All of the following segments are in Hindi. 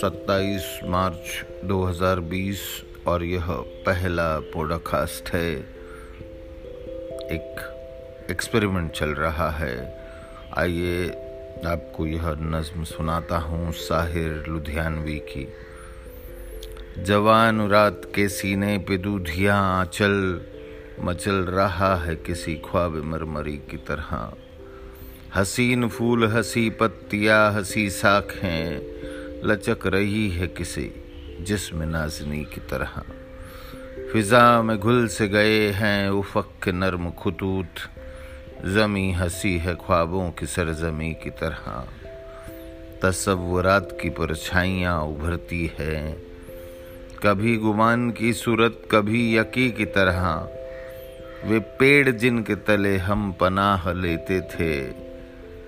सत्ताईस मार्च 2020 और यह पहला पॉडकास्ट है। एक एक्सपेरिमेंट चल रहा है। आइए आपको यह नज्म सुनाता हूँ साहिर लुधियानवी की। जवान रात के सीने पे दूधिया आंचल मचल रहा है किसी ख्वाब मरमरी की तरह। हसीन फूल, हसी पत्तियाँ, हसी साखें, लचक रही है किसी जिसम नाजनी की तरह। फिजा में घुल से गए हैं उफक के नर्म खतूत, जमी हँसी है ख्वाबों की सरजमी की तरह। तस्वुरात की परछाइयाँ उभरती है, कभी गुमान की सूरत, कभी यकी की तरह। वे पेड़ जिनके तले हम पनाह लेते थे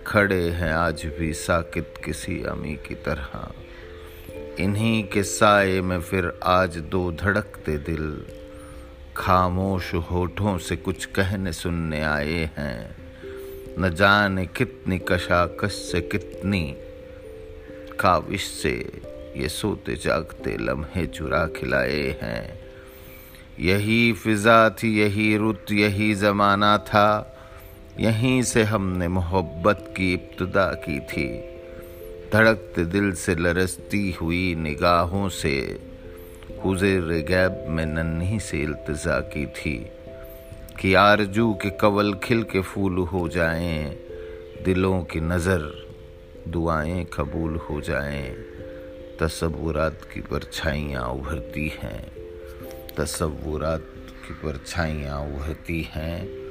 खड़े हैं आज भी साकित किसी अमी की तरह। इन्हीं के साए में फिर आज दो धड़कते दिल। खामोश होठों से कुछ कहने सुनने आए हैं। न जाने कितनी कशाकश से कितनी काविश से ये सोते जागते लम्हे चुरा खिलाए हैं। यही फिजा थी, यही रुत, यही जमाना था। यहीं से हमने मोहब्बत की इब्तदा की थी। धड़कते दिल से लरसती हुई निगाहों से हुजेर गैब में नन्ही से इल्तजा की थी कि आरज़ू के कवल खिल के फूल हो जाएँ, दिलों की नज़र दुआएँ कबूल हो जाएँ। तस्वुरात की परछाइयाँ उभरती हैं, तस्वुरात की परछाइयाँ उभरती हैं।